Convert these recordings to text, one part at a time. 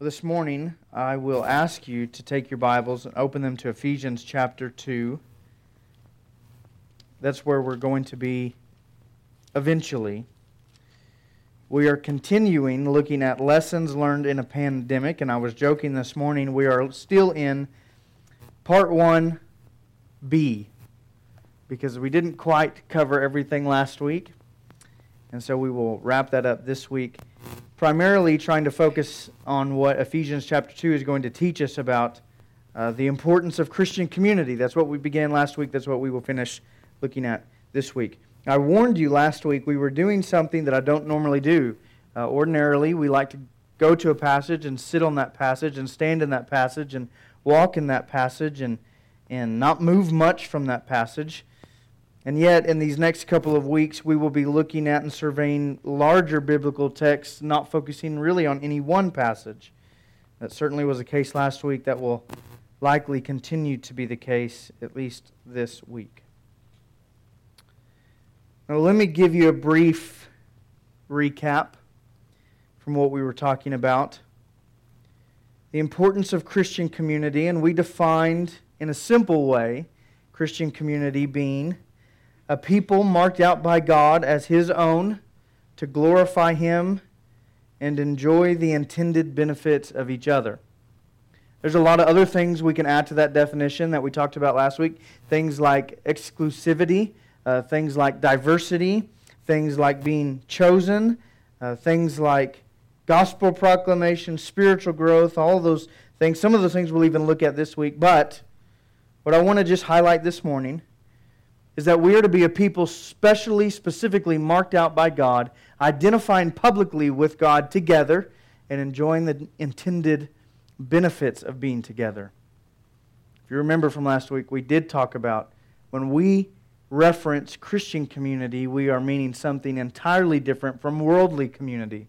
This morning, I will ask you to take your Bibles and open them to Ephesians chapter 2. That's where we're going to be eventually. We are continuing looking at lessons learned in a pandemic, and I was joking this morning, we are still in part 1B because we didn't quite cover everything last week. And so we will wrap that up this week, primarily trying to focus on what Ephesians chapter 2 is going to teach us about uh, the importance of Christian community. That's what we began last week. That's what we will finish looking at this week. I warned you last week we were doing something that I don't normally do. Uh, ordinarily, we like to go to a passage and sit on that passage and stand in that passage and walk in that passage and, and not move much from that passage. And yet, in these next couple of weeks, we will be looking at and surveying larger biblical texts, not focusing really on any one passage. That certainly was the case last week. That will likely continue to be the case, at least this week. Now, let me give you a brief recap from what we were talking about. The importance of Christian community, and we defined in a simple way Christian community being a people marked out by God as His own to glorify Him and enjoy the intended benefits of each other. There's a lot of other things we can add to that definition that we talked about last week. Things like exclusivity, uh, things like diversity, things like being chosen, uh, things like gospel proclamation, spiritual growth, all those things. Some of those things we'll even look at this week. But what I want to just highlight this morning is that we are to be a people specially, specifically marked out by God, identifying publicly with God together, and enjoying the intended benefits of being together. If you remember from last week, we did talk about when we reference Christian community, we are meaning something entirely different from worldly community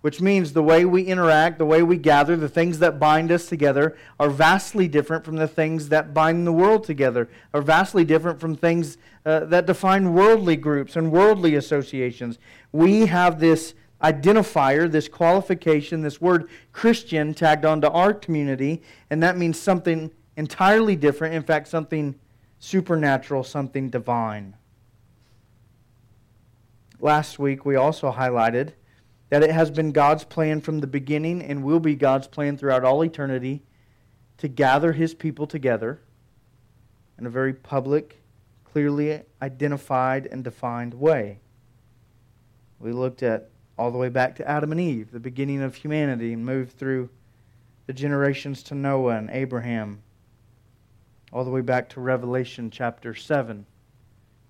which means the way we interact, the way we gather, the things that bind us together are vastly different from the things that bind the world together, are vastly different from things uh, that define worldly groups and worldly associations. We have this identifier, this qualification, this word Christian tagged onto our community, and that means something entirely different, in fact, something supernatural, something divine. Last week, we also highlighted that it has been God's plan from the beginning and will be God's plan throughout all eternity to gather his people together in a very public, clearly identified and defined way. We looked at all the way back to Adam and Eve, the beginning of humanity, and moved through the generations to Noah and Abraham, all the way back to Revelation chapter 7,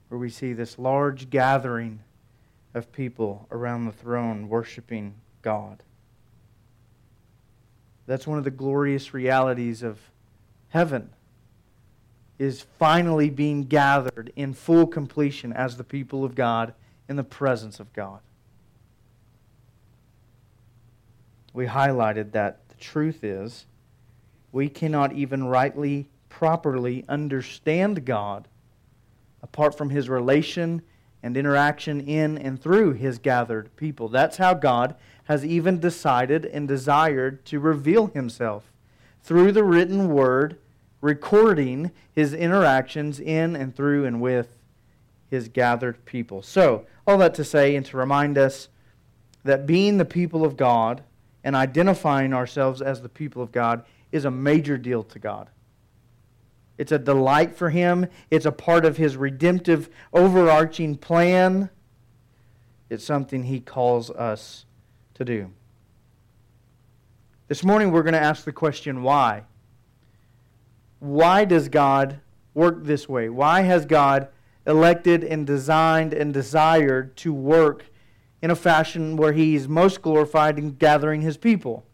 where we see this large gathering of people around the throne worshiping God. That's one of the glorious realities of heaven is finally being gathered in full completion as the people of God in the presence of God. We highlighted that the truth is we cannot even rightly, properly understand God apart from his relation and interaction in and through his gathered people. That's how God has even decided and desired to reveal himself through the written word, recording his interactions in and through and with his gathered people. So, all that to say and to remind us that being the people of God and identifying ourselves as the people of God is a major deal to God. It's a delight for him. It's a part of his redemptive, overarching plan. It's something he calls us to do. This morning, we're going to ask the question why? Why does God work this way? Why has God elected and designed and desired to work in a fashion where he's most glorified in gathering his people?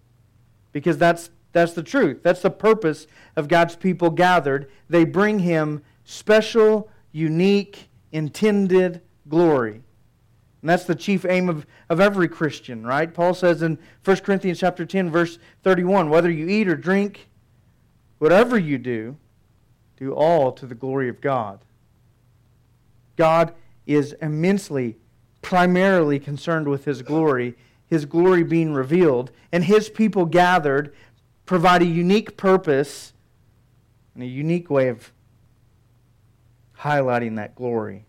Because that's that's the truth. That's the purpose of God's people gathered. They bring him special, unique, intended glory. And that's the chief aim of, of every Christian, right? Paul says in 1 Corinthians chapter 10, verse 31, whether you eat or drink, whatever you do, do all to the glory of God. God is immensely, primarily concerned with his glory, his glory being revealed, and his people gathered provide a unique purpose and a unique way of highlighting that glory.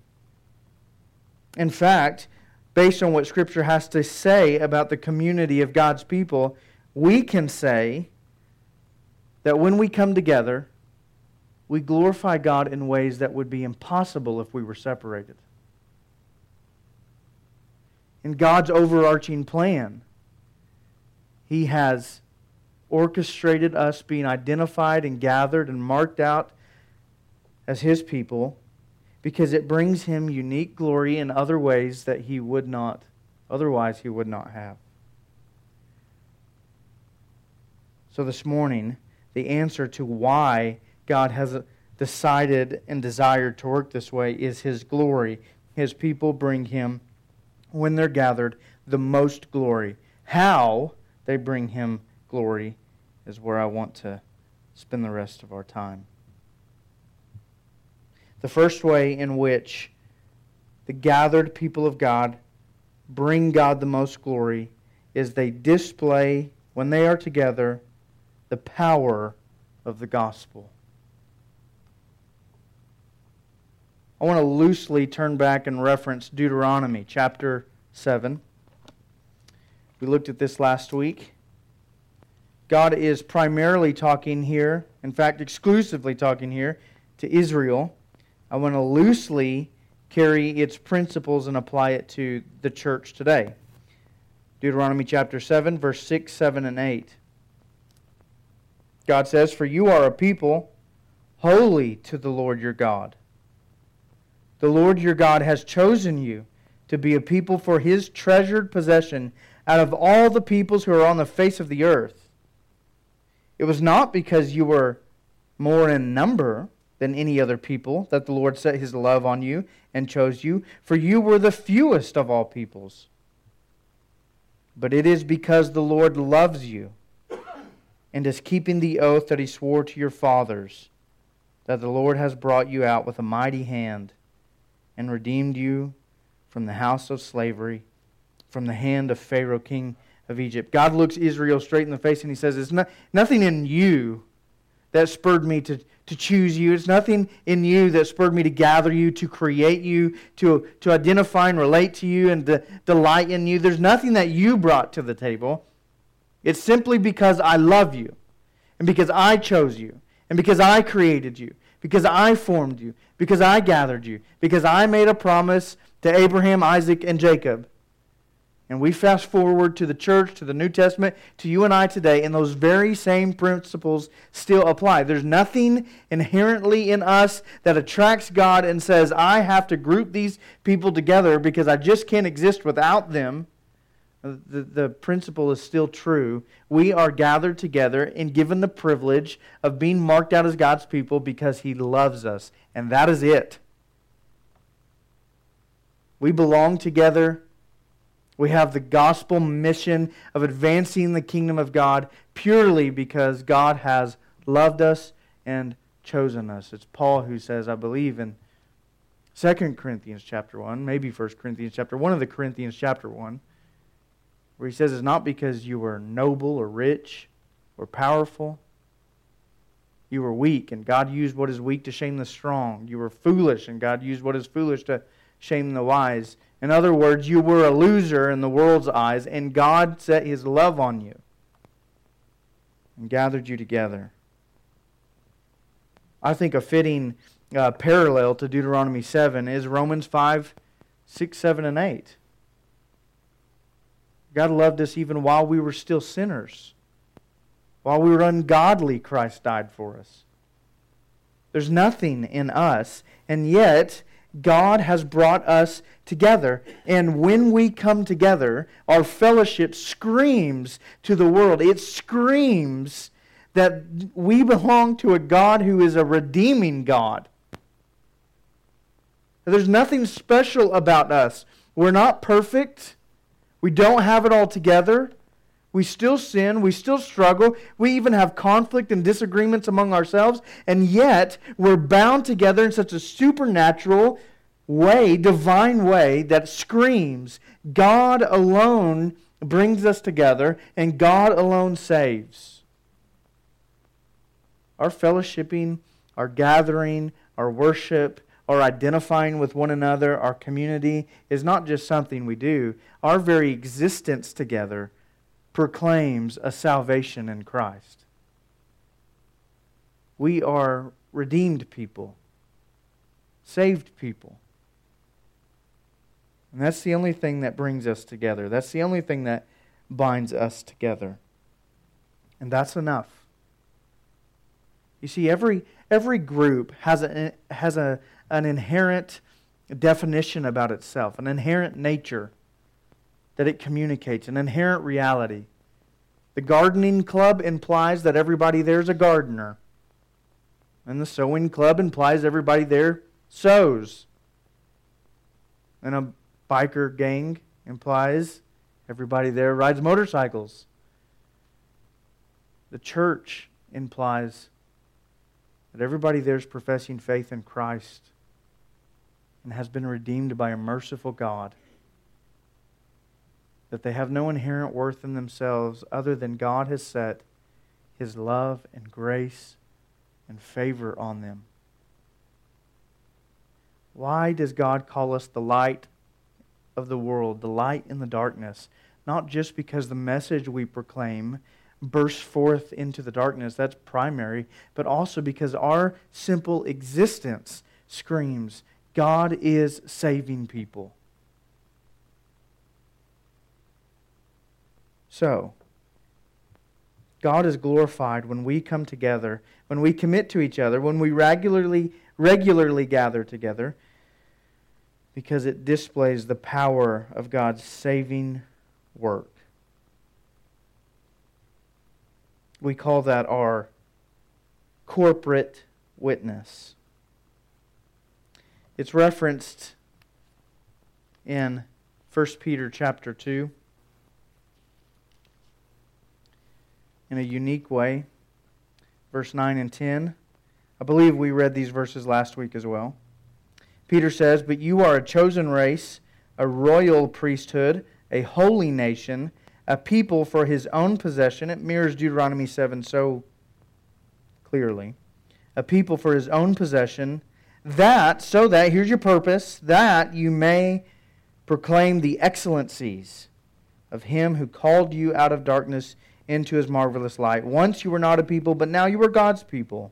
In fact, based on what Scripture has to say about the community of God's people, we can say that when we come together, we glorify God in ways that would be impossible if we were separated. In God's overarching plan, He has orchestrated us being identified and gathered and marked out as His people because it brings him unique glory in other ways that he would not, otherwise, he would not have. So, this morning, the answer to why God has decided and desired to work this way is his glory. His people bring him, when they're gathered, the most glory. How they bring him glory is where I want to spend the rest of our time. The first way in which the gathered people of God bring God the most glory is they display, when they are together, the power of the gospel. I want to loosely turn back and reference Deuteronomy chapter 7. We looked at this last week. God is primarily talking here, in fact, exclusively talking here to Israel I want to loosely carry its principles and apply it to the church today. Deuteronomy chapter 7, verse 6, 7, and 8. God says, For you are a people holy to the Lord your God. The Lord your God has chosen you to be a people for his treasured possession out of all the peoples who are on the face of the earth. It was not because you were more in number than any other people that the Lord set his love on you and chose you, for you were the fewest of all peoples. But it is because the Lord loves you and is keeping the oath that he swore to your fathers that the Lord has brought you out with a mighty hand and redeemed you from the house of slavery, from the hand of Pharaoh, king of Egypt. God looks Israel straight in the face and he says, It's not, nothing in you that spurred me to, to choose you. It's nothing in you that spurred me to gather you, to create you, to, to identify and relate to you, and to delight in you. There's nothing that you brought to the table. It's simply because I love you, and because I chose you, and because I created you, because I formed you, because I gathered you, because I made a promise to Abraham, Isaac, and Jacob and we fast forward to the church, to the New Testament, to you and I today, and those very same principles still apply. There's nothing inherently in us that attracts God and says, I have to group these people together because I just can't exist without them. The, the principle is still true. We are gathered together and given the privilege of being marked out as God's people because He loves us. And that is it. We belong together we have the gospel mission of advancing the kingdom of God purely because God has loved us and chosen us. It's Paul who says, I believe in 2 Corinthians chapter 1, maybe 1 Corinthians chapter 1 of the Corinthians chapter 1, where he says it's not because you were noble or rich or powerful. You were weak, and God used what is weak to shame the strong. You were foolish, and God used what is foolish to shame the wise. In other words, you were a loser in the world's eyes, and God set his love on you and gathered you together. I think a fitting uh, parallel to Deuteronomy 7 is Romans 5, 6, 7, and 8. God loved us even while we were still sinners. While we were ungodly, Christ died for us. There's nothing in us, and yet God has brought us together. And when we come together, our fellowship screams to the world. It screams that we belong to a God who is a redeeming God. There's nothing special about us. We're not perfect. We don't have it all together. We still sin. We still struggle. We even have conflict and disagreements among ourselves. And yet, we're bound together in such a supernatural way, divine way, that screams God alone brings us together, and God alone saves. Our fellowshipping, our gathering, our worship, our identifying with one another, our community is not just something we do. Our very existence together proclaims a salvation in Christ. We are redeemed people, saved people. And that's the only thing that brings us together. That's the only thing that binds us together. And that's enough. You see, every, every group has, a, has a, an inherent definition about itself, an inherent nature that it communicates, an inherent reality. The gardening club implies that everybody there is a gardener. And the sewing club implies everybody there sews. And a biker gang implies everybody there rides motorcycles. The church implies that everybody there is professing faith in Christ and has been redeemed by a merciful God. That they have no inherent worth in themselves other than God has set his love and grace and favor on them. Why does God call us the light of the world, the light in the darkness? Not just because the message we proclaim bursts forth into the darkness, that's primary, but also because our simple existence screams God is saving people. So, God is glorified when we come together, when we commit to each other, when we regularly regularly gather together because it displays the power of God's saving work. We call that our corporate witness. It's referenced in 1 Peter chapter 2 in a unique way. Verse 9 and 10. I believe we read these verses last week as well. Peter says, But you are a chosen race, a royal priesthood, a holy nation, a people for his own possession. It mirrors Deuteronomy 7 so clearly. A people for his own possession that, so that, here's your purpose, that you may proclaim the excellencies of him who called you out of darkness into his marvelous light. Once you were not a people, but now you are God's people.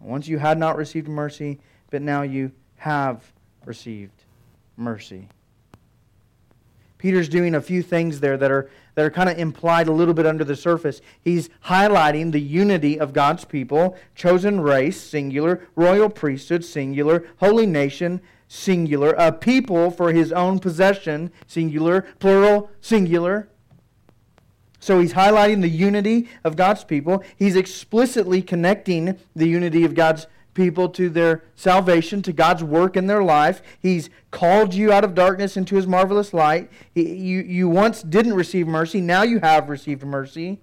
Once you had not received mercy, but now you have received mercy. Peter's doing a few things there that are, that are kind of implied a little bit under the surface. He's highlighting the unity of God's people, chosen race, singular, royal priesthood, singular, holy nation, singular, a people for his own possession, singular, plural, singular. So he's highlighting the unity of God's people. He's explicitly connecting the unity of God's people to their salvation, to God's work in their life. He's called you out of darkness into his marvelous light. He, you, you once didn't receive mercy, now you have received mercy.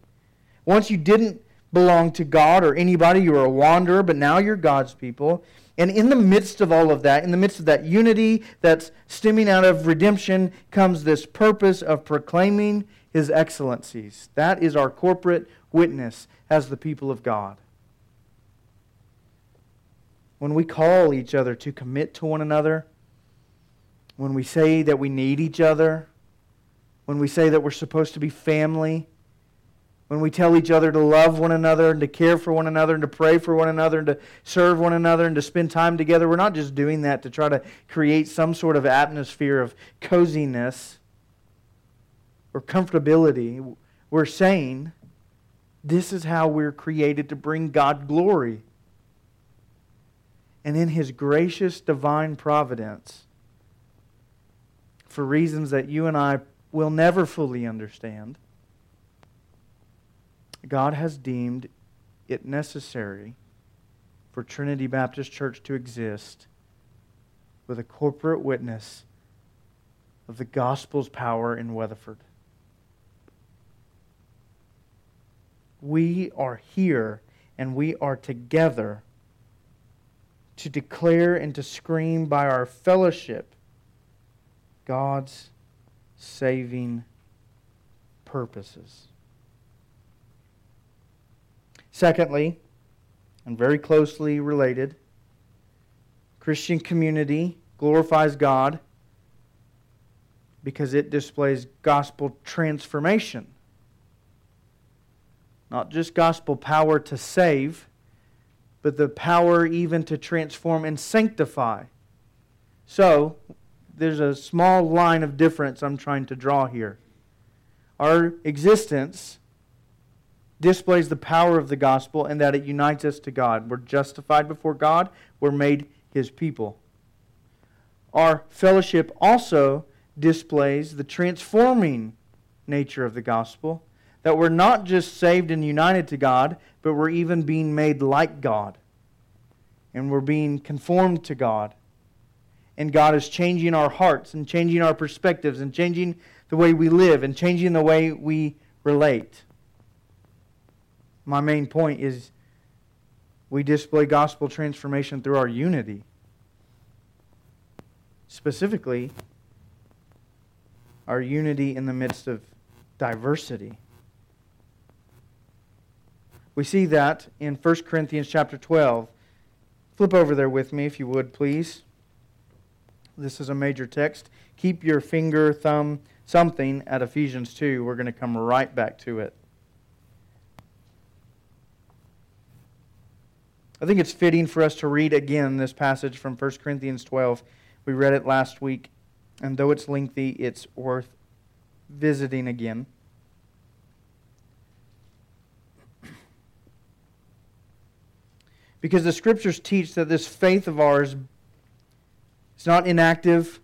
Once you didn't belong to God or anybody, you were a wanderer, but now you're God's people. And in the midst of all of that, in the midst of that unity that's stemming out of redemption, comes this purpose of proclaiming his excellencies. That is our corporate witness as the people of God when we call each other to commit to one another, when we say that we need each other, when we say that we're supposed to be family, when we tell each other to love one another and to care for one another and to pray for one another and to serve one another and to spend time together, we're not just doing that to try to create some sort of atmosphere of coziness or comfortability. We're saying this is how we're created to bring God glory and in His gracious divine providence, for reasons that you and I will never fully understand, God has deemed it necessary for Trinity Baptist Church to exist with a corporate witness of the gospel's power in Weatherford. We are here and we are together to declare and to scream by our fellowship God's saving purposes. Secondly, and very closely related, Christian community glorifies God because it displays gospel transformation. Not just gospel power to save, but the power even to transform and sanctify. So, there's a small line of difference I'm trying to draw here. Our existence displays the power of the gospel and that it unites us to God. We're justified before God, we're made his people. Our fellowship also displays the transforming nature of the gospel that we're not just saved and united to God, but we're even being made like God. And we're being conformed to God. And God is changing our hearts and changing our perspectives and changing the way we live and changing the way we relate. My main point is we display gospel transformation through our unity. Specifically, our unity in the midst of diversity. We see that in 1 Corinthians chapter 12. Flip over there with me, if you would, please. This is a major text. Keep your finger, thumb, something at Ephesians 2. We're going to come right back to it. I think it's fitting for us to read again this passage from 1 Corinthians 12. We read it last week, and though it's lengthy, it's worth visiting again. Because the scriptures teach that this faith of ours is not inactive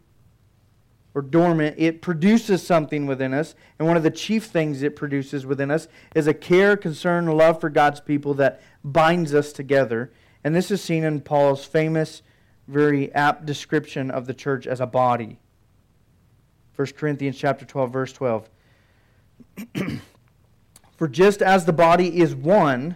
or dormant. It produces something within us. And one of the chief things it produces within us is a care, concern, love for God's people that binds us together. And this is seen in Paul's famous, very apt description of the church as a body. 1 Corinthians chapter 12 verse 12. For just as the body is one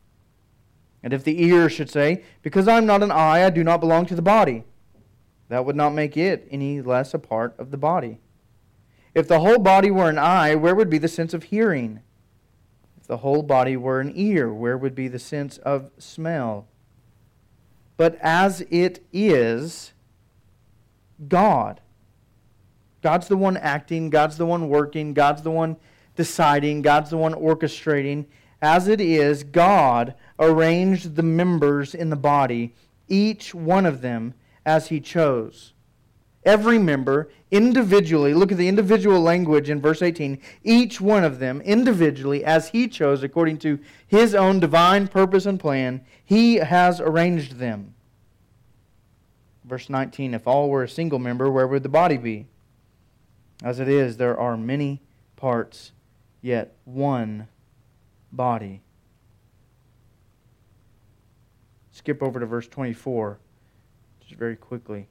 And if the ear should say, Because I am not an eye, I do not belong to the body, that would not make it any less a part of the body. If the whole body were an eye, where would be the sense of hearing? If the whole body were an ear, where would be the sense of smell? But as it is, God. God's the one acting, God's the one working, God's the one deciding, God's the one orchestrating. As it is, God arranged the members in the body, each one of them as he chose. Every member individually, look at the individual language in verse 18, each one of them individually as he chose according to his own divine purpose and plan, he has arranged them. Verse 19, if all were a single member, where would the body be? As it is, there are many parts, yet one body. Skip over to verse 24, just very quickly.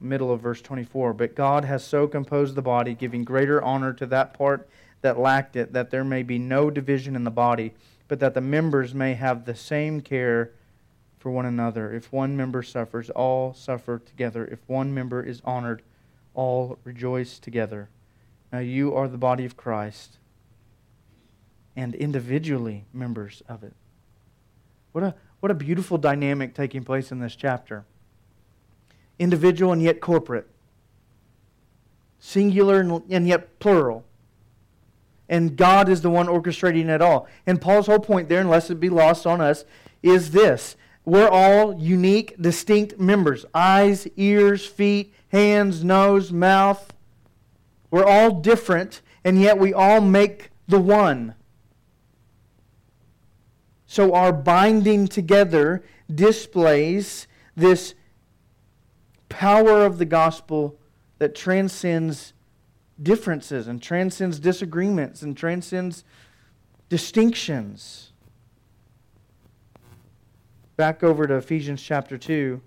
Middle of verse 24. But God has so composed the body, giving greater honor to that part that lacked it, that there may be no division in the body, but that the members may have the same care for one another. If one member suffers, all suffer together. If one member is honored, all rejoice together. Now you are the body of Christ and individually members of it. What a, what a beautiful dynamic taking place in this chapter. Individual and yet corporate, singular and yet plural. And God is the one orchestrating it all. And Paul's whole point there, unless it be lost on us, is this we're all unique, distinct members eyes, ears, feet, hands, nose, mouth. We're all different, and yet we all make the one. So our binding together displays this power of the gospel that transcends differences and transcends disagreements and transcends distinctions. Back over to Ephesians chapter 2.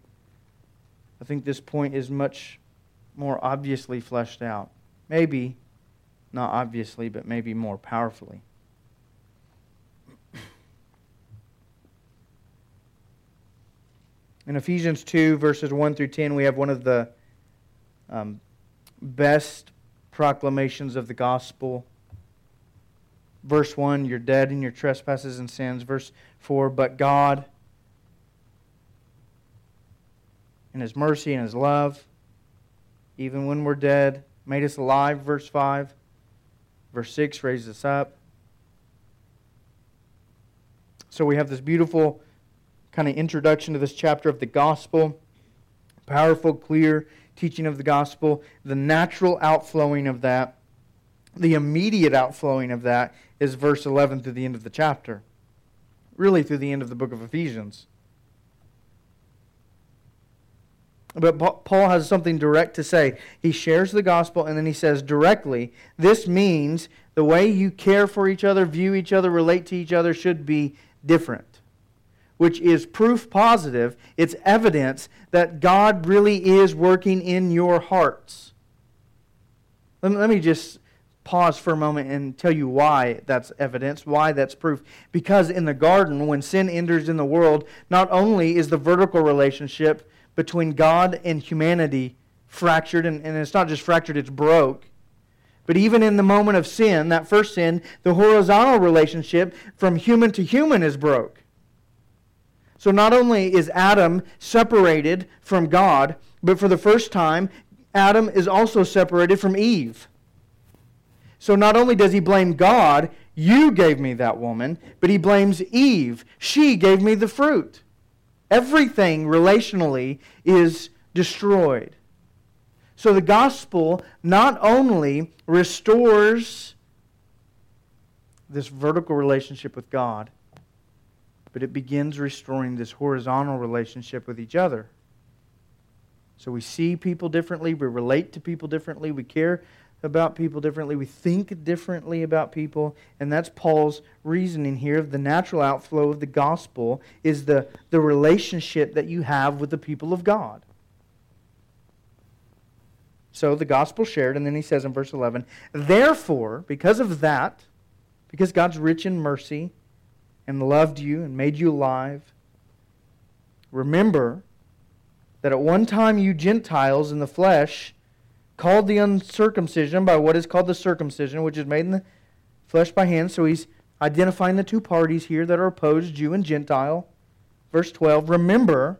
I think this point is much more obviously fleshed out. Maybe not obviously, but maybe more powerfully. In Ephesians 2, verses 1 through 10, we have one of the um, best proclamations of the gospel. Verse 1, you're dead in your trespasses and sins. Verse 4, but God, in His mercy and His love, even when we're dead, made us alive. Verse 5. Verse 6 raises us up. So we have this beautiful kind of introduction to this chapter of the gospel. Powerful, clear teaching of the gospel. The natural outflowing of that, the immediate outflowing of that, is verse 11 through the end of the chapter. Really, through the end of the book of Ephesians. But Paul has something direct to say. He shares the gospel and then he says directly, this means the way you care for each other, view each other, relate to each other should be different. Which is proof positive, it's evidence that God really is working in your hearts. Let me, just pause for a moment and tell you why that's evidence, why that's proof. Because in the garden, when sin enters in the world, not only is the vertical relationship between God and humanity fractured, and, and it's not just fractured, it's broke. But even in the moment of sin, that first sin, the horizontal relationship from human to human is broke. So not only is Adam separated from God, but for the first time, Adam is also separated from Eve. So not only does he blame God, you gave me that woman, but he blames Eve. She gave me the fruit. Everything relationally is destroyed. So the gospel not only restores this vertical relationship with God, but it begins restoring this horizontal relationship with each other. So we see people differently, we relate to people differently, we care about people differently. We think differently about people. And that's Paul's reasoning here of the natural outflow of the gospel is the, the relationship that you have with the people of God. So the gospel shared, and then he says in verse 11, Therefore, because of that, because God's rich in mercy and loved you and made you alive, remember that at one time you Gentiles in the flesh, called the uncircumcision by what is called the circumcision, which is made in the flesh by hands. So he's identifying the two parties here that are opposed, Jew and Gentile. Verse 12 Remember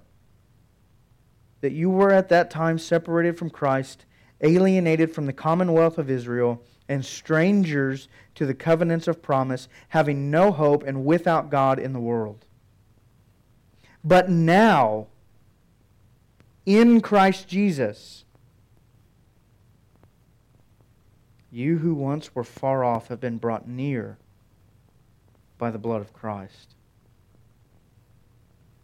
that you were at that time separated from Christ, alienated from the commonwealth of Israel, and strangers to the covenants of promise, having no hope and without God in the world. But now, in Christ Jesus, You who once were far off have been brought near by the blood of Christ.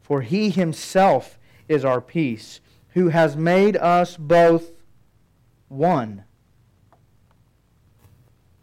For he himself is our peace, who has made us both one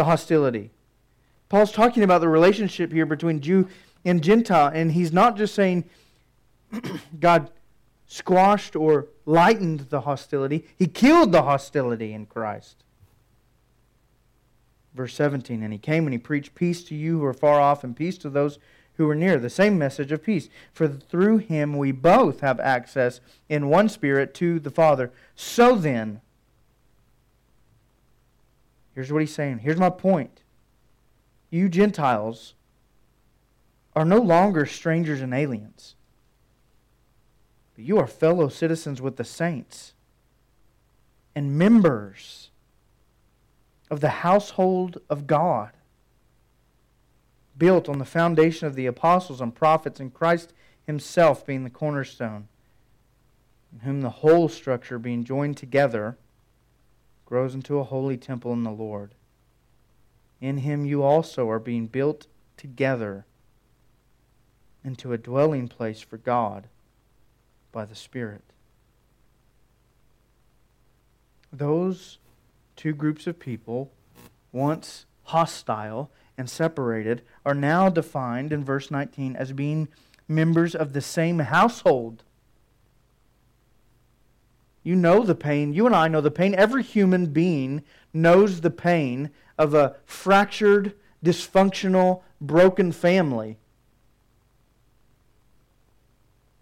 the hostility. Paul's talking about the relationship here between Jew and Gentile, and he's not just saying God squashed or lightened the hostility, he killed the hostility in Christ. Verse 17 And he came and he preached peace to you who are far off and peace to those who are near. The same message of peace. For through him we both have access in one spirit to the Father. So then, here's what he's saying. Here's my point. You Gentiles are no longer strangers and aliens but you are fellow citizens with the saints and members of the household of God, built on the foundation of the apostles and prophets, and Christ Himself being the cornerstone, in whom the whole structure, being joined together, grows into a holy temple in the Lord. In Him you also are being built together into a dwelling place for God by the Spirit. Those two groups of people, once hostile and separated, are now defined in verse 19 as being members of the same household. You know the pain. You and I know the pain. Every human being knows the pain of a fractured, dysfunctional, broken family.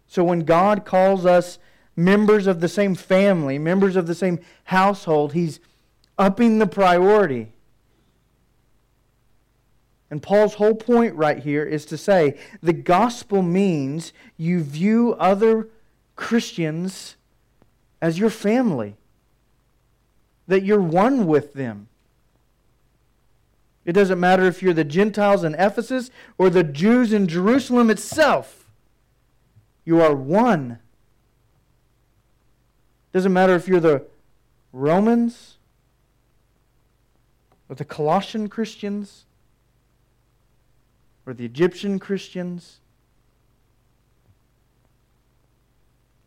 So when God calls us members of the same family, members of the same household, He's upping the priority. And Paul's whole point right here is to say the gospel means you view other Christians as your family, that you're one with them. It doesn't matter if you're the Gentiles in Ephesus or the Jews in Jerusalem itself. You are one. It Doesn't matter if you're the Romans or the Colossian Christians or the Egyptian Christians.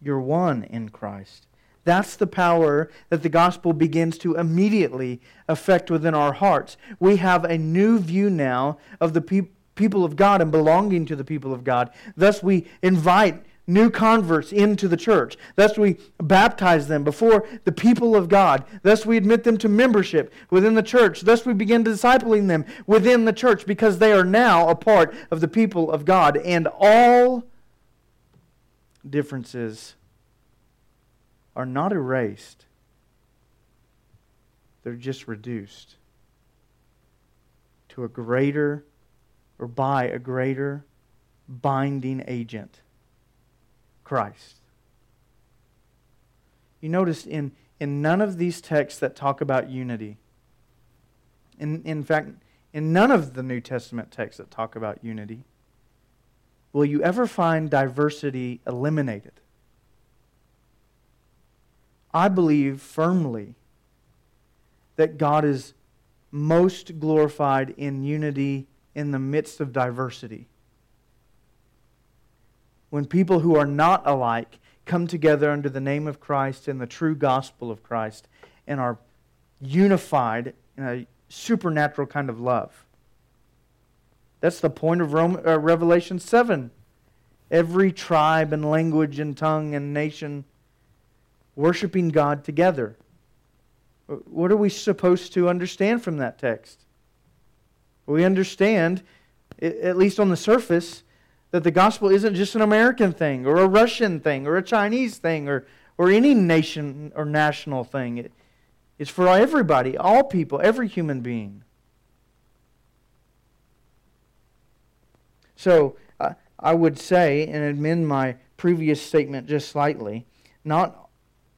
You're one in Christ. That's the power that the gospel begins to immediately affect within our hearts. We have a new view now of the pe- people of God and belonging to the people of God. Thus, we invite new converts into the church. Thus, we baptize them before the people of God. Thus, we admit them to membership within the church. Thus, we begin discipling them within the church because they are now a part of the people of God. And all differences are not erased, they're just reduced to a greater or by a greater binding agent Christ. You notice in, in none of these texts that talk about unity, in, in fact, in none of the New Testament texts that talk about unity, will you ever find diversity eliminated. I believe firmly that God is most glorified in unity in the midst of diversity. When people who are not alike come together under the name of Christ and the true gospel of Christ and are unified in a supernatural kind of love. That's the point of Rome, uh, Revelation 7. Every tribe and language and tongue and nation worshiping God together. What are we supposed to understand from that text? We understand, at least on the surface, that the gospel isn't just an American thing or a Russian thing or a Chinese thing or, or any nation or national thing. It, it's for everybody, all people, every human being. So uh, I would say, and amend my previous statement just slightly, not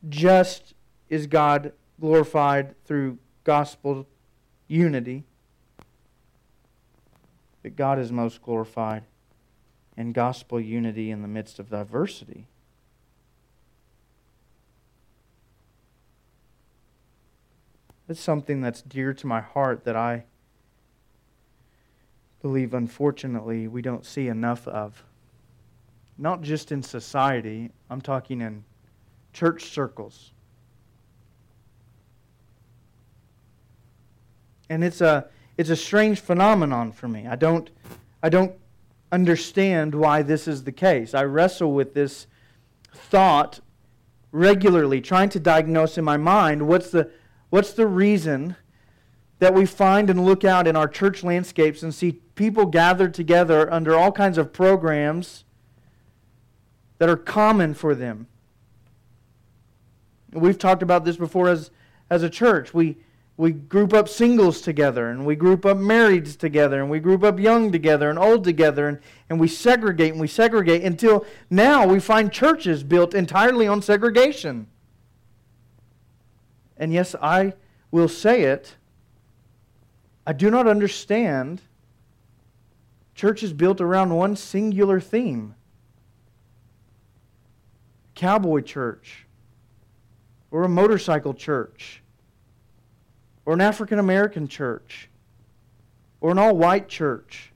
just is God glorified through gospel unity, but God is most glorified in gospel unity in the midst of diversity. It's something that's dear to my heart that I believe, unfortunately, we don't see enough of. Not just in society, I'm talking in church circles. And it's a it's a strange phenomenon for me. I don't I don't understand why this is the case. I wrestle with this thought regularly, trying to diagnose in my mind what's the what's the reason that we find and look out in our church landscapes and see people gathered together under all kinds of programs that are common for them. We've talked about this before as, as a church. We, we group up singles together, and we group up marrieds together, and we group up young together and old together, and, and we segregate and we segregate until now we find churches built entirely on segregation. And yes, I will say it. I do not understand churches built around one singular theme cowboy church, or a motorcycle church, or an African American church, or an all white church,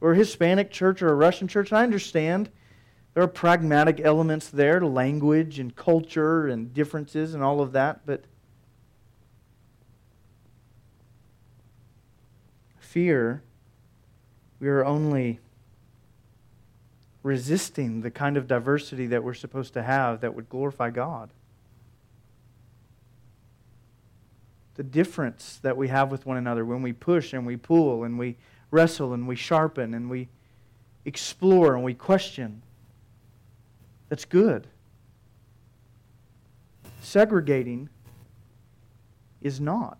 or a Hispanic church, or a Russian church. And I understand there are pragmatic elements there, language and culture and differences and all of that, but fear, we are only resisting the kind of diversity that we're supposed to have that would glorify God. The difference that we have with one another when we push and we pull and we wrestle and we sharpen and we explore and we question. That's good. Segregating is not.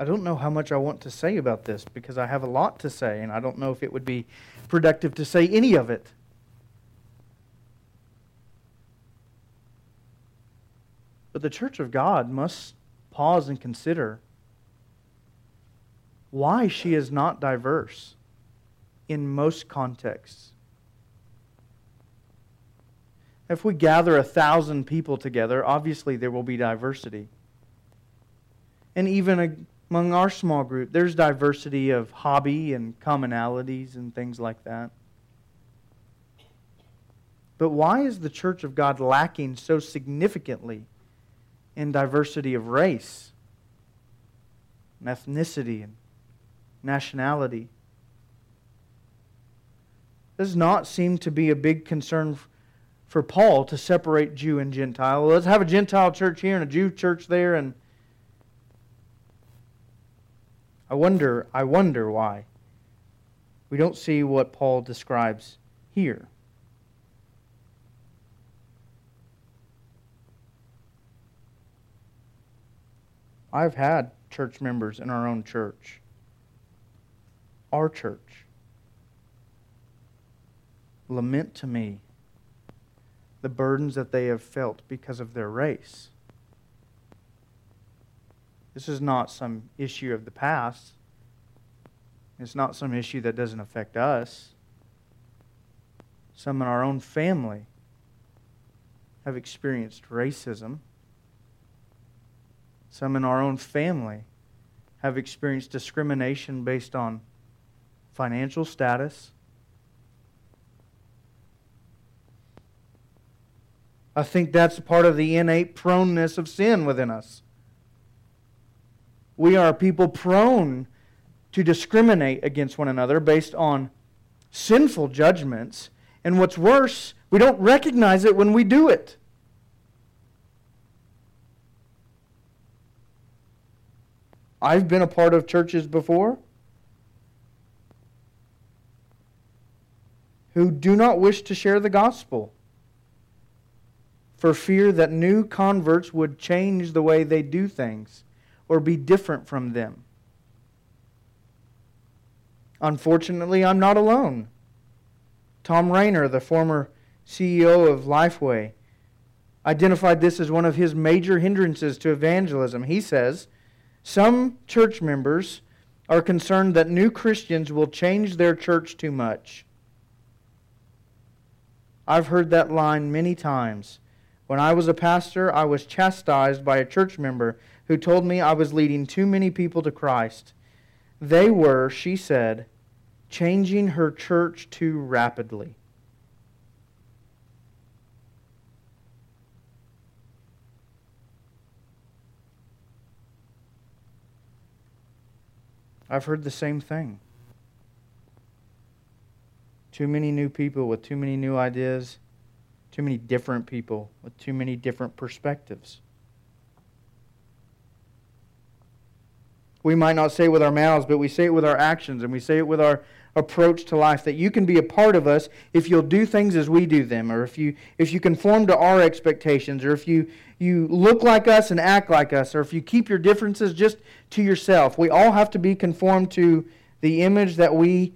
I don't know how much I want to say about this because I have a lot to say, and I don't know if it would be productive to say any of it. But the church of God must pause and consider why she is not diverse in most contexts. If we gather a thousand people together, obviously there will be diversity. And even a among our small group, there's diversity of hobby and commonalities and things like that. But why is the church of God lacking so significantly in diversity of race, and ethnicity, and nationality? Does not seem to be a big concern for Paul to separate Jew and Gentile. Let's have a Gentile church here and a Jew church there, and I wonder, I wonder why. We don't see what Paul describes here. I've had church members in our own church, our church, lament to me the burdens that they have felt because of their race. This is not some issue of the past. It's not some issue that doesn't affect us. Some in our own family have experienced racism. Some in our own family have experienced discrimination based on financial status. I think that's part of the innate proneness of sin within us. We are people prone to discriminate against one another based on sinful judgments. And what's worse, we don't recognize it when we do it. I've been a part of churches before who do not wish to share the gospel for fear that new converts would change the way they do things or be different from them. Unfortunately, I'm not alone. Thom Rainer, the former CEO of Lifeway, identified this as one of his major hindrances to evangelism. He says, Some church members are concerned that new Christians will change their church too much. I've heard that line many times. When I was a pastor, I was chastised by a church member who told me I was leading too many people to Christ. They were, she said, changing her church too rapidly. I've heard the same thing. Too many new people with too many new ideas, too many different people with too many different perspectives. We might not say it with our mouths, but we say it with our actions and we say it with our, approach to life, that you can be a part of us if you'll do things as we do them, or if you, if you conform to our expectations, or if you, you look like us and act like us, or if you keep your differences just to yourself. We all have to be conformed to the image that we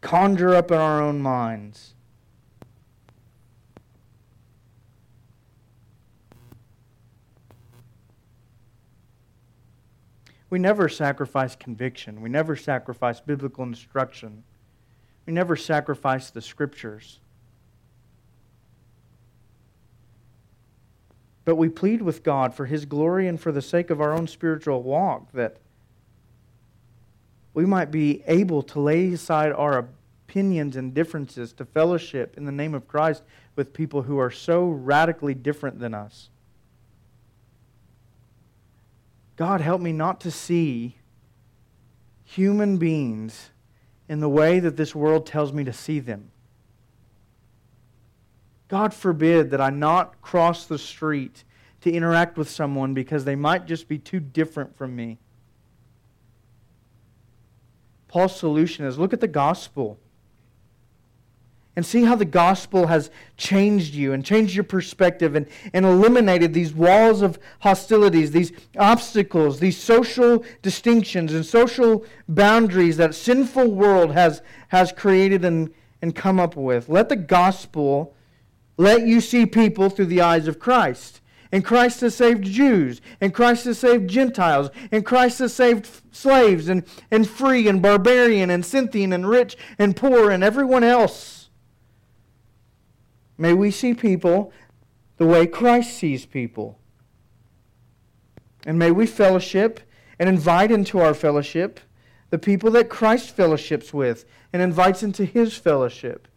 conjure up in our own minds. We never sacrifice conviction. We never sacrifice biblical instruction. We never sacrifice the scriptures. But we plead with God for His glory and for the sake of our own spiritual walk that we might be able to lay aside our opinions and differences to fellowship in the name of Christ with people who are so radically different than us. God, help me not to see human beings in the way that this world tells me to see them. God forbid that I not cross the street to interact with someone because they might just be too different from me. Paul's solution is look at the gospel and see how the gospel has changed you and changed your perspective and, and eliminated these walls of hostilities, these obstacles, these social distinctions and social boundaries that sinful world has, has created and, and come up with. Let the gospel let you see people through the eyes of Christ. And Christ has saved Jews, and Christ has saved Gentiles, and Christ has saved slaves, and, and free, and barbarian, and Scythian, and rich, and poor, and everyone else. May we see people the way Christ sees people. And may we fellowship and invite into our fellowship the people that Christ fellowships with and invites into his fellowship.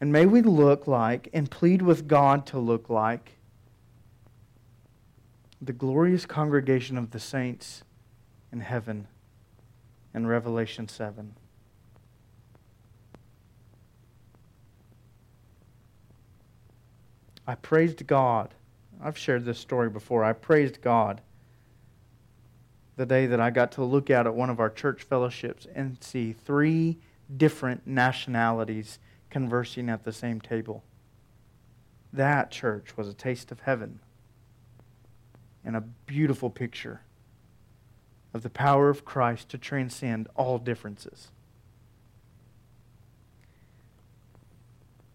And may we look like and plead with God to look like the glorious congregation of the saints in heaven in Revelation 7. I praised God. I've shared this story before. I praised God the day that I got to look out at one of our church fellowships and see three different nationalities conversing at the same table. That church was a taste of heaven and a beautiful picture of the power of Christ to transcend all differences.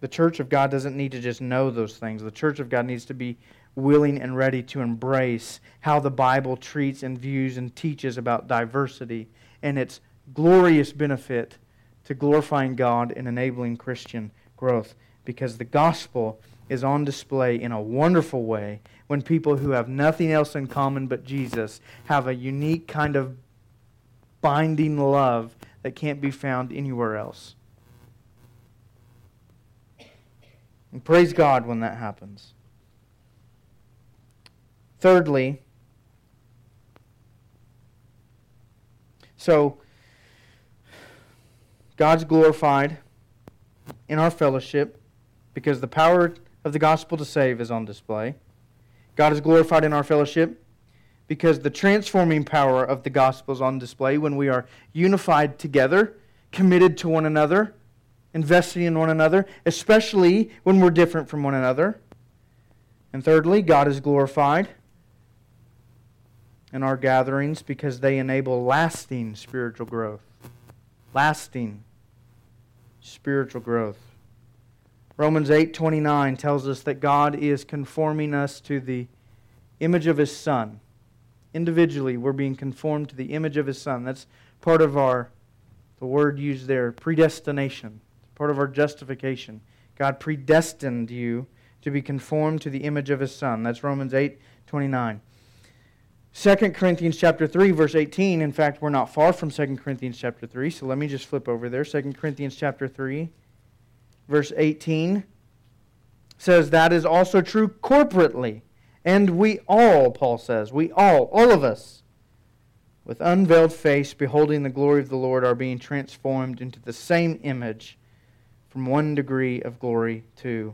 The church of God doesn't need to just know those things. The church of God needs to be willing and ready to embrace how the Bible treats and views and teaches about diversity and its glorious benefit to glorifying God and enabling Christian growth. Because the gospel is on display in a wonderful way when people who have nothing else in common but Jesus have a unique kind of binding love that can't be found anywhere else. And praise God when that happens. Thirdly, so God's glorified in our fellowship because the power of the gospel to save is on display. God is glorified in our fellowship because the transforming power of the gospel is on display when we are unified together, committed to one another, investing in one another, especially when we're different from one another. And thirdly, God is glorified in our gatherings because they enable lasting spiritual growth. Lasting spiritual growth. Romans 8:29 tells us that God is conforming us to the image of his son. Individually, we're being conformed to the image of his son. That's part of our the word used there, predestination part of our justification. God predestined you to be conformed to the image of his son. That's Romans 8 29. 2 Corinthians chapter 3 verse 18 in fact we're not far from 2 Corinthians chapter 3 so let me just flip over there 2 Corinthians chapter 3 verse 18 says that is also true corporately and we all Paul says we all all of us with unveiled face beholding the glory of the Lord are being transformed into the same image from one degree of glory to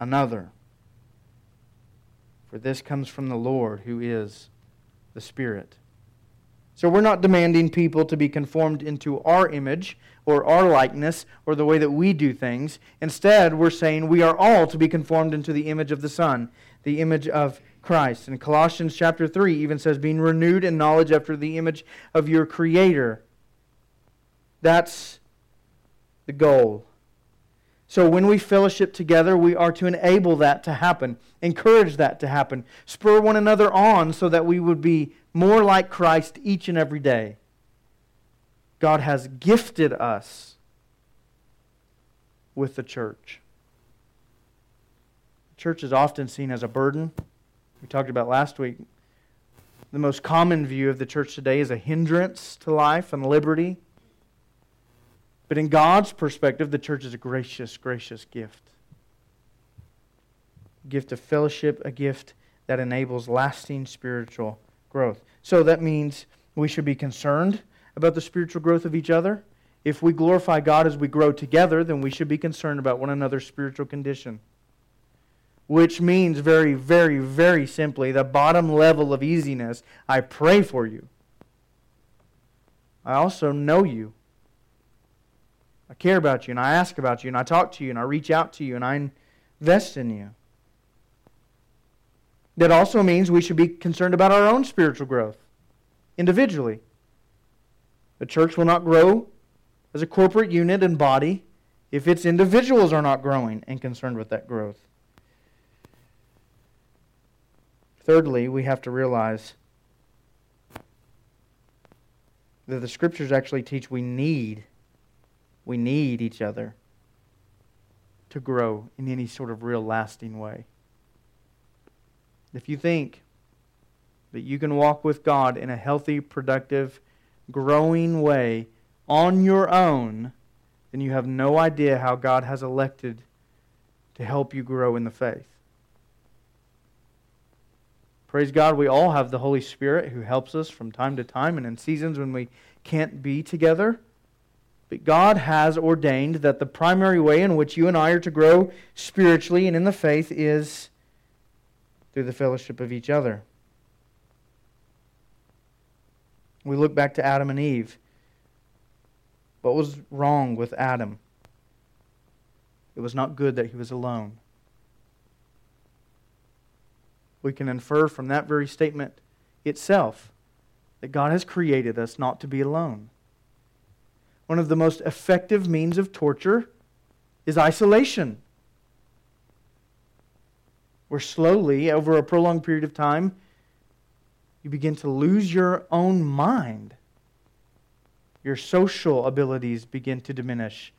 another. For this comes from the Lord, who is the Spirit. So we're not demanding people to be conformed into our image or our likeness or the way that we do things. Instead, we're saying we are all to be conformed into the image of the Son, the image of Christ. And Colossians chapter 3 even says, being renewed in knowledge after the image of your Creator. That's the goal. So when we fellowship together, we are to enable that to happen, encourage that to happen, spur one another on so that we would be more like Christ each and every day. God has gifted us with the church. The church is often seen as a burden. We talked about last week. The most common view of the church today is a hindrance to life and liberty. But in God's perspective, the church is a gracious, gracious gift. A gift of fellowship, a gift that enables lasting spiritual growth. So that means we should be concerned about the spiritual growth of each other. If we glorify God as we grow together, then we should be concerned about one another's spiritual condition. Which means very, very, very simply the bottom level of easiness I pray for you. I also know you. I care about you and I ask about you and I talk to you and I reach out to you and I invest in you. That also means we should be concerned about our own spiritual growth individually. The church will not grow as a corporate unit and body if its individuals are not growing and concerned with that growth. Thirdly, we have to realize that the scriptures actually teach we need we need each other to grow in any sort of real lasting way. If you think that you can walk with God in a healthy, productive, growing way on your own, then you have no idea how God has elected to help you grow in the faith. Praise God, we all have the Holy Spirit who helps us from time to time and in seasons when we can't be together. But God has ordained that the primary way in which you and I are to grow spiritually and in the faith is through the fellowship of each other. We look back to Adam and Eve. What was wrong with Adam? It was not good that he was alone. We can infer from that very statement itself that God has created us not to be alone one of the most effective means of torture is isolation. Where slowly, over a prolonged period of time, you begin to lose your own mind. Your social abilities begin to diminish.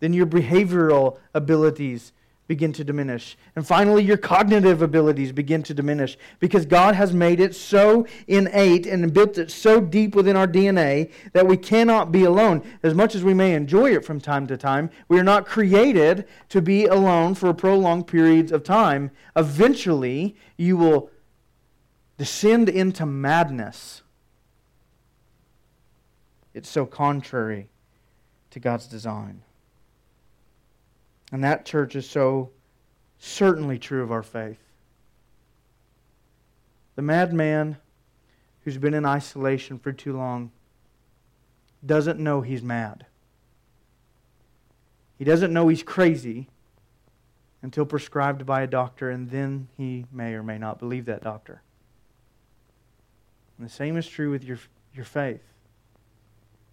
Then your behavioral abilities begin to diminish. And finally, your cognitive abilities begin to diminish because God has made it so innate and built it so deep within our DNA that we cannot be alone. As much as we may enjoy it from time to time, we are not created to be alone for prolonged periods of time. Eventually, you will descend into madness. It's so contrary to God's design. And that church is so certainly true of our faith. The madman who's been in isolation for too long doesn't know he's mad. He doesn't know he's crazy until prescribed by a doctor, and then he may or may not believe that doctor. And the same is true with your, your faith.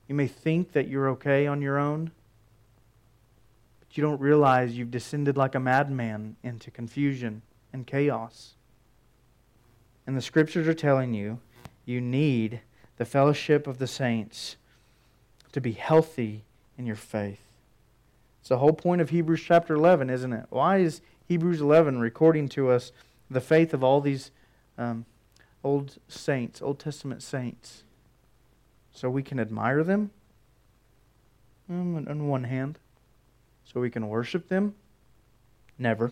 You may think that you're okay on your own, but you don't realize you've descended like a madman into confusion and chaos. And the scriptures are telling you you need the fellowship of the saints to be healthy in your faith. It's the whole point of Hebrews chapter 11, isn't it? Why is Hebrews 11 recording to us the faith of all these um, old saints, Old Testament saints? So we can admire them? Um, on one hand so we can worship them? Never.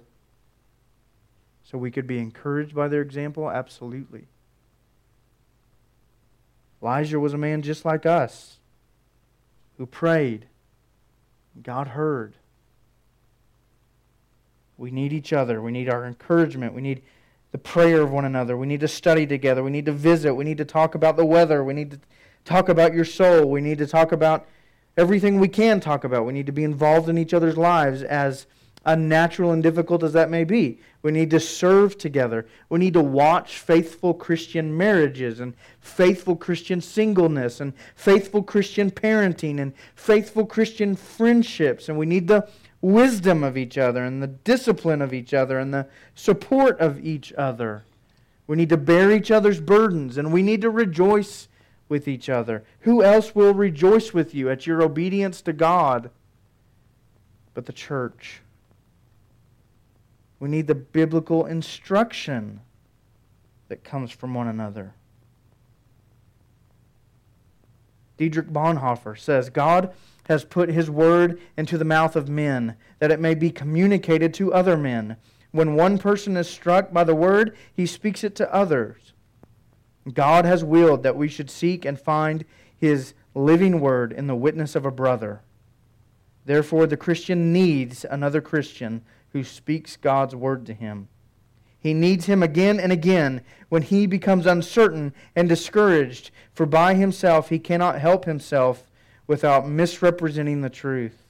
So we could be encouraged by their example? Absolutely. Elijah was a man just like us who prayed. God heard. We need each other. We need our encouragement. We need the prayer of one another. We need to study together. We need to visit. We need to talk about the weather. We need to talk about your soul. We need to talk about everything we can talk about. We need to be involved in each other's lives as unnatural and difficult as that may be. We need to serve together. We need to watch faithful Christian marriages and faithful Christian singleness and faithful Christian parenting and faithful Christian friendships. And we need the wisdom of each other and the discipline of each other and the support of each other. We need to bear each other's burdens and we need to rejoice with each other. Who else will rejoice with you at your obedience to God but the church? We need the biblical instruction that comes from one another. Dietrich Bonhoeffer says God has put his word into the mouth of men, that it may be communicated to other men. When one person is struck by the word, he speaks it to others. God has willed that we should seek and find his living word in the witness of a brother. Therefore, the Christian needs another Christian who speaks God's word to him. He needs him again and again when he becomes uncertain and discouraged, for by himself he cannot help himself without misrepresenting the truth.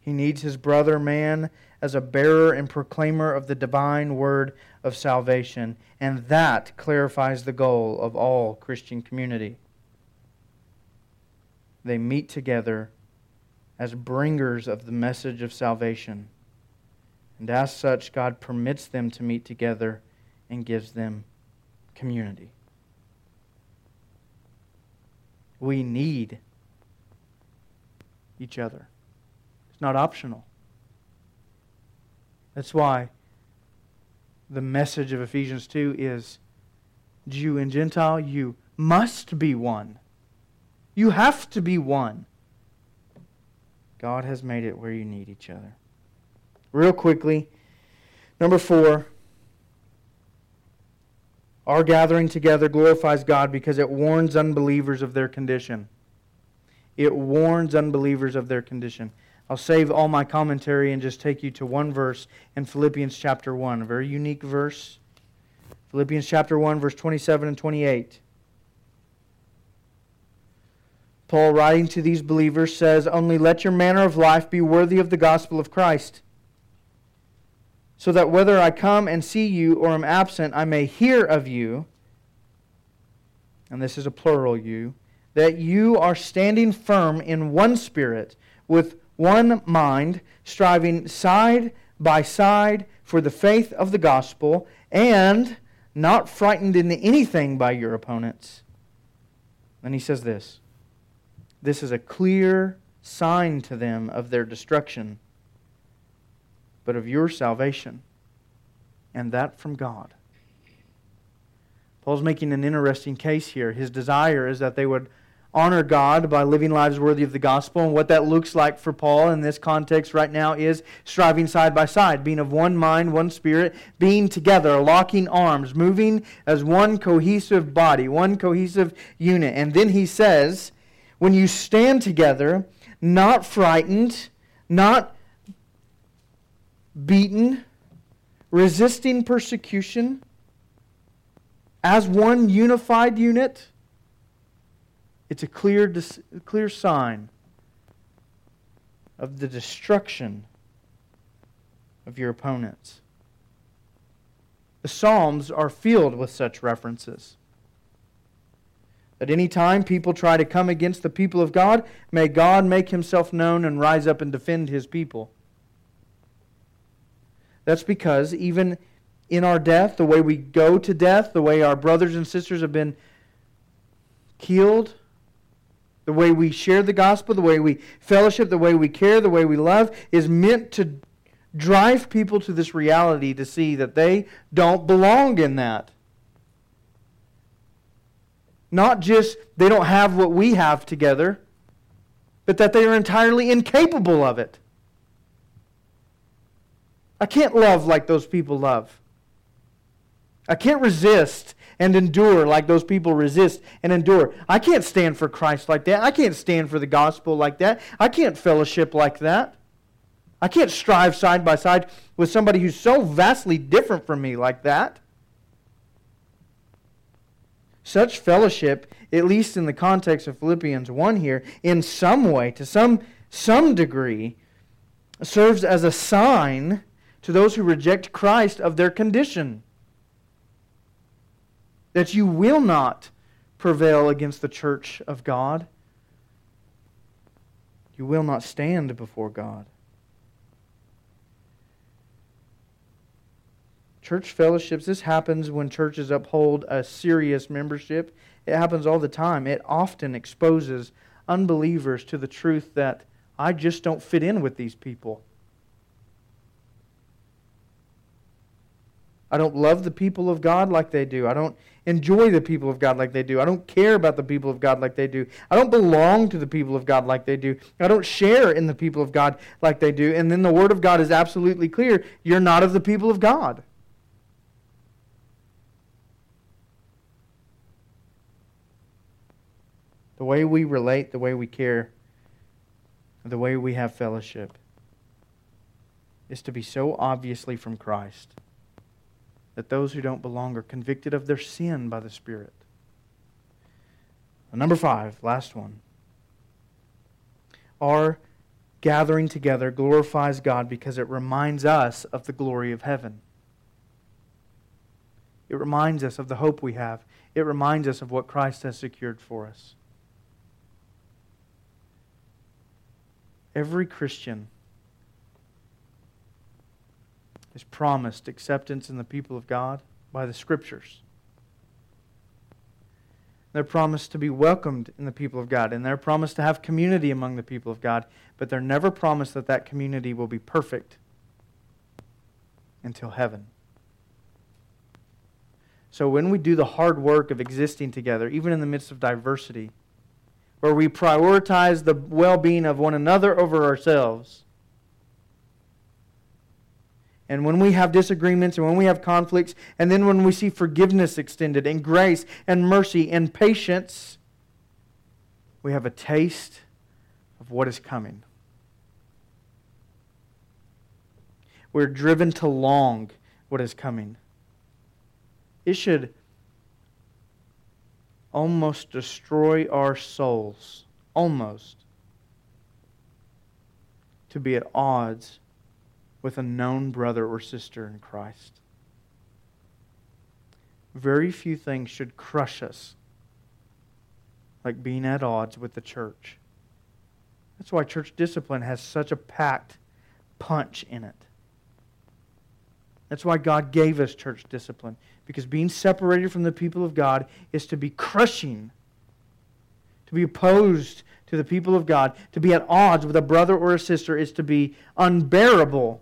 He needs his brother man as a bearer and proclaimer of the divine word of salvation, and that clarifies the goal of all Christian community. They meet together as bringers of the message of salvation. And as such, God permits them to meet together and gives them community. We need each other. It's not optional. That's why the message of Ephesians 2 is Jew and Gentile, you must be one. You have to be one. God has made it where you need each other. Real quickly, number four, our gathering together glorifies God because it warns unbelievers of their condition. It warns unbelievers of their condition. I'll save all my commentary and just take you to one verse in Philippians chapter 1, a very unique verse. Philippians chapter 1, verse 27 and 28. Paul, writing to these believers, says, Only let your manner of life be worthy of the gospel of Christ, so that whether I come and see you or am absent, I may hear of you, and this is a plural you, that you are standing firm in one spirit, with one mind, striving side by side for the faith of the gospel, and not frightened in anything by your opponents. And he says this this is a clear sign to them of their destruction, but of your salvation, and that from God. Paul's making an interesting case here. His desire is that they would honor God by living lives worthy of the gospel. And what that looks like for Paul in this context right now is striving side by side, being of one mind, one spirit, being together, locking arms, moving as one cohesive body, one cohesive unit. And then he says, when you stand together, not frightened, not beaten, resisting persecution, as one unified unit, it's a clear, clear sign of the destruction of your opponents. The Psalms are filled with such references. At any time people try to come against the people of God, may God make himself known and rise up and defend his people. That's because even in our death, the way we go to death, the way our brothers and sisters have been killed, the way we share the gospel, the way we fellowship, the way we care, the way we love, is meant to drive people to this reality to see that they don't belong in that. Not just they don't have what we have together, but that they are entirely incapable of it. I can't love like those people love. I can't resist and endure like those people resist and endure. I can't stand for Christ like that. I can't stand for the gospel like that. I can't fellowship like that. I can't strive side by side with somebody who's so vastly different from me like that. Such fellowship, at least in the context of Philippians 1 here, in some way, to some, some degree, serves as a sign to those who reject Christ of their condition. That you will not prevail against the church of God. You will not stand before God. Church fellowships, this happens when churches uphold a serious membership. It happens all the time. It often exposes unbelievers to the truth that I just don't fit in with these people. I don't love the people of God like they do. I don't enjoy the people of God like they do. I don't care about the people of God like they do. I don't belong to the people of God like they do. I don't share in the people of God like they do. And then the Word of God is absolutely clear you're not of the people of God. the way we relate, the way we care, the way we have fellowship is to be so obviously from Christ that those who don't belong are convicted of their sin by the Spirit. number five, last one. Our gathering together glorifies God because it reminds us of the glory of heaven. It reminds us of the hope we have. It reminds us of what Christ has secured for us. Every Christian is promised acceptance in the people of God by the Scriptures. They're promised to be welcomed in the people of God, and they're promised to have community among the people of God, but they're never promised that that community will be perfect until heaven. So when we do the hard work of existing together, even in the midst of diversity, where we prioritize the well being of one another over ourselves. And when we have disagreements and when we have conflicts, and then when we see forgiveness extended and grace and mercy and patience, we have a taste of what is coming. We're driven to long what is coming. It should almost destroy our souls, almost, to be at odds with a known brother or sister in Christ. Very few things should crush us like being at odds with the church. That's why church discipline has such a packed punch in it. That's why God gave us church discipline. Because being separated from the people of God is to be crushing, to be opposed to the people of God, to be at odds with a brother or a sister is to be unbearable.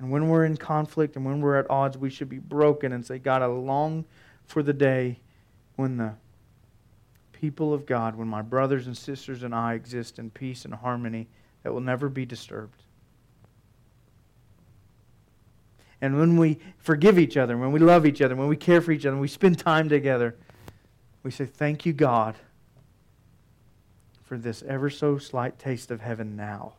And when we're in conflict and when we're at odds, we should be broken and say, God, I long for the day when the people of God, when my brothers and sisters and I exist in peace and harmony that will never be disturbed. and when we forgive each other, when we love each other, when we care for each other, when we spend time together, we say, Thank you, God, for this ever so slight taste of heaven now.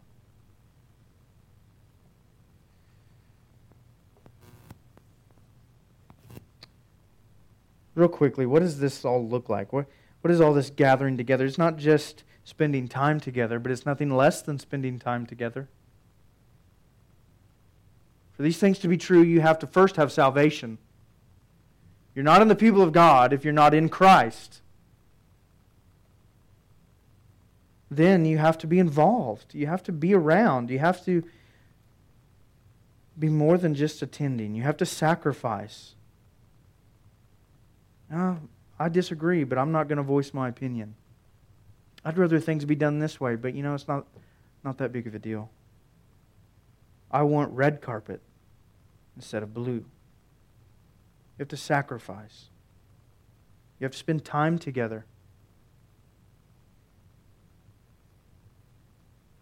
Real quickly, what does this all look like? What, what is all this gathering together? It's not just spending time together, but it's nothing less than spending time together. For these things to be true, you have to first have salvation. You're not in the people of God if you're not in Christ. Then you have to be involved. You have to be around. You have to be more than just attending. You have to sacrifice. No, I disagree, but I'm not going to voice my opinion. I'd rather things be done this way, but you know, it's not, not that big of a deal. I want red carpet instead of blue. You have to sacrifice. You have to spend time together.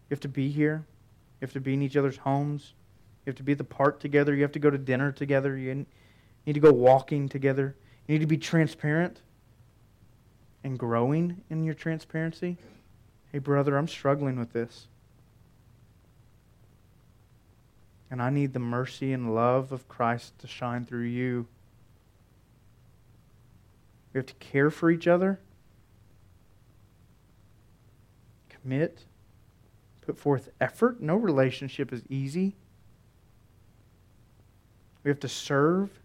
You have to be here. You have to be in each other's homes. You have to be at the park together. You have to go to dinner together. You need to go walking together. You need to be transparent and growing in your transparency. Hey, brother, I'm struggling with this. And I need the mercy and love of Christ to shine through you. We have to care for each other, commit, put forth effort. No relationship is easy. We have to serve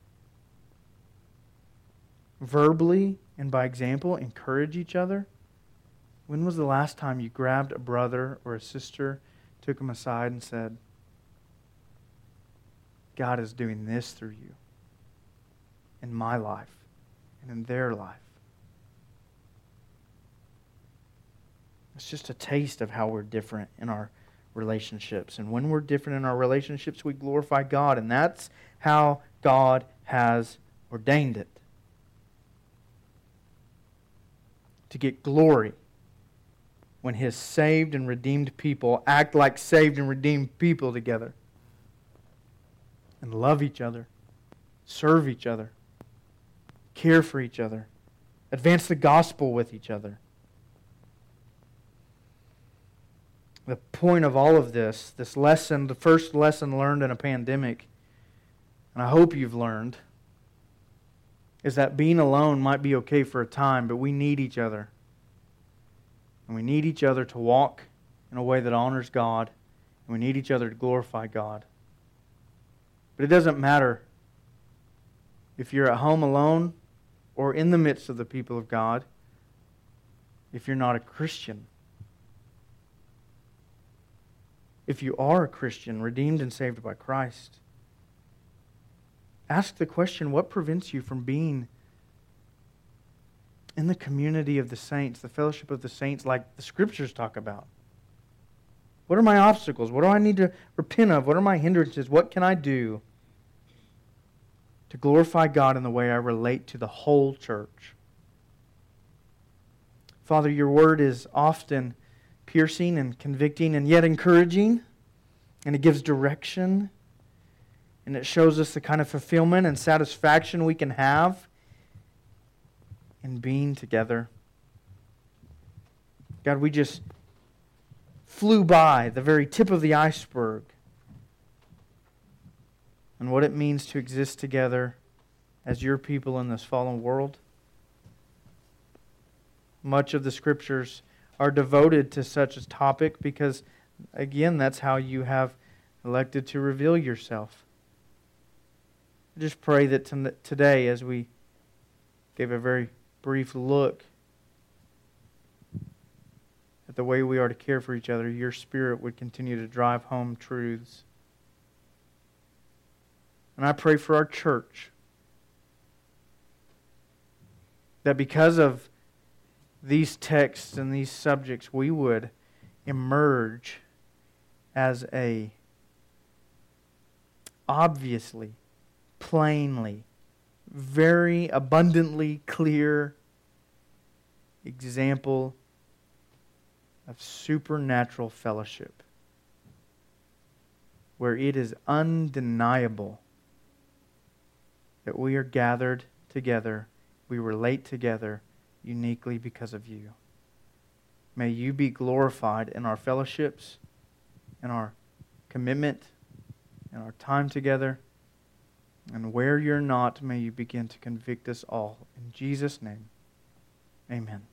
verbally and by example, encourage each other. When was the last time you grabbed a brother or a sister, took them aside, and said, God is doing this through you in my life and in their life? It's just a taste of how we're different in our relationships. And when we're different in our relationships, we glorify God. And that's how God has ordained it to get glory when his saved and redeemed people act like saved and redeemed people together and love each other, serve each other, care for each other, advance the gospel with each other. The point of all of this, this lesson, the first lesson learned in a pandemic, and I hope you've learned, is that being alone might be okay for a time, but we need each other. And we need each other to walk in a way that honors God. And we need each other to glorify God. But it doesn't matter if you're at home alone or in the midst of the people of God if you're not a Christian. If you are a Christian, redeemed and saved by Christ, ask the question what prevents you from being in the community of the saints, the fellowship of the saints, like the scriptures talk about? What are my obstacles? What do I need to repent of? What are my hindrances? What can I do to glorify God in the way I relate to the whole church? Father, your word is often piercing and convicting and yet encouraging, and it gives direction, and it shows us the kind of fulfillment and satisfaction we can have in being together. God, we just flew by the very tip of the iceberg and what it means to exist together as your people in this fallen world. Much of the scriptures are devoted to such a topic because, again, that's how you have elected to reveal yourself. I just pray that today, as we gave a very brief look at the way we are to care for each other, your Spirit would continue to drive home truths. And I pray for our church that because of these texts and these subjects, we would emerge as a obviously, plainly, very abundantly clear example of supernatural fellowship where it is undeniable that we are gathered together, we relate together uniquely because of you. May you be glorified in our fellowships, in our commitment, in our time together. And where you're not, may you begin to convict us all. In Jesus' name, amen.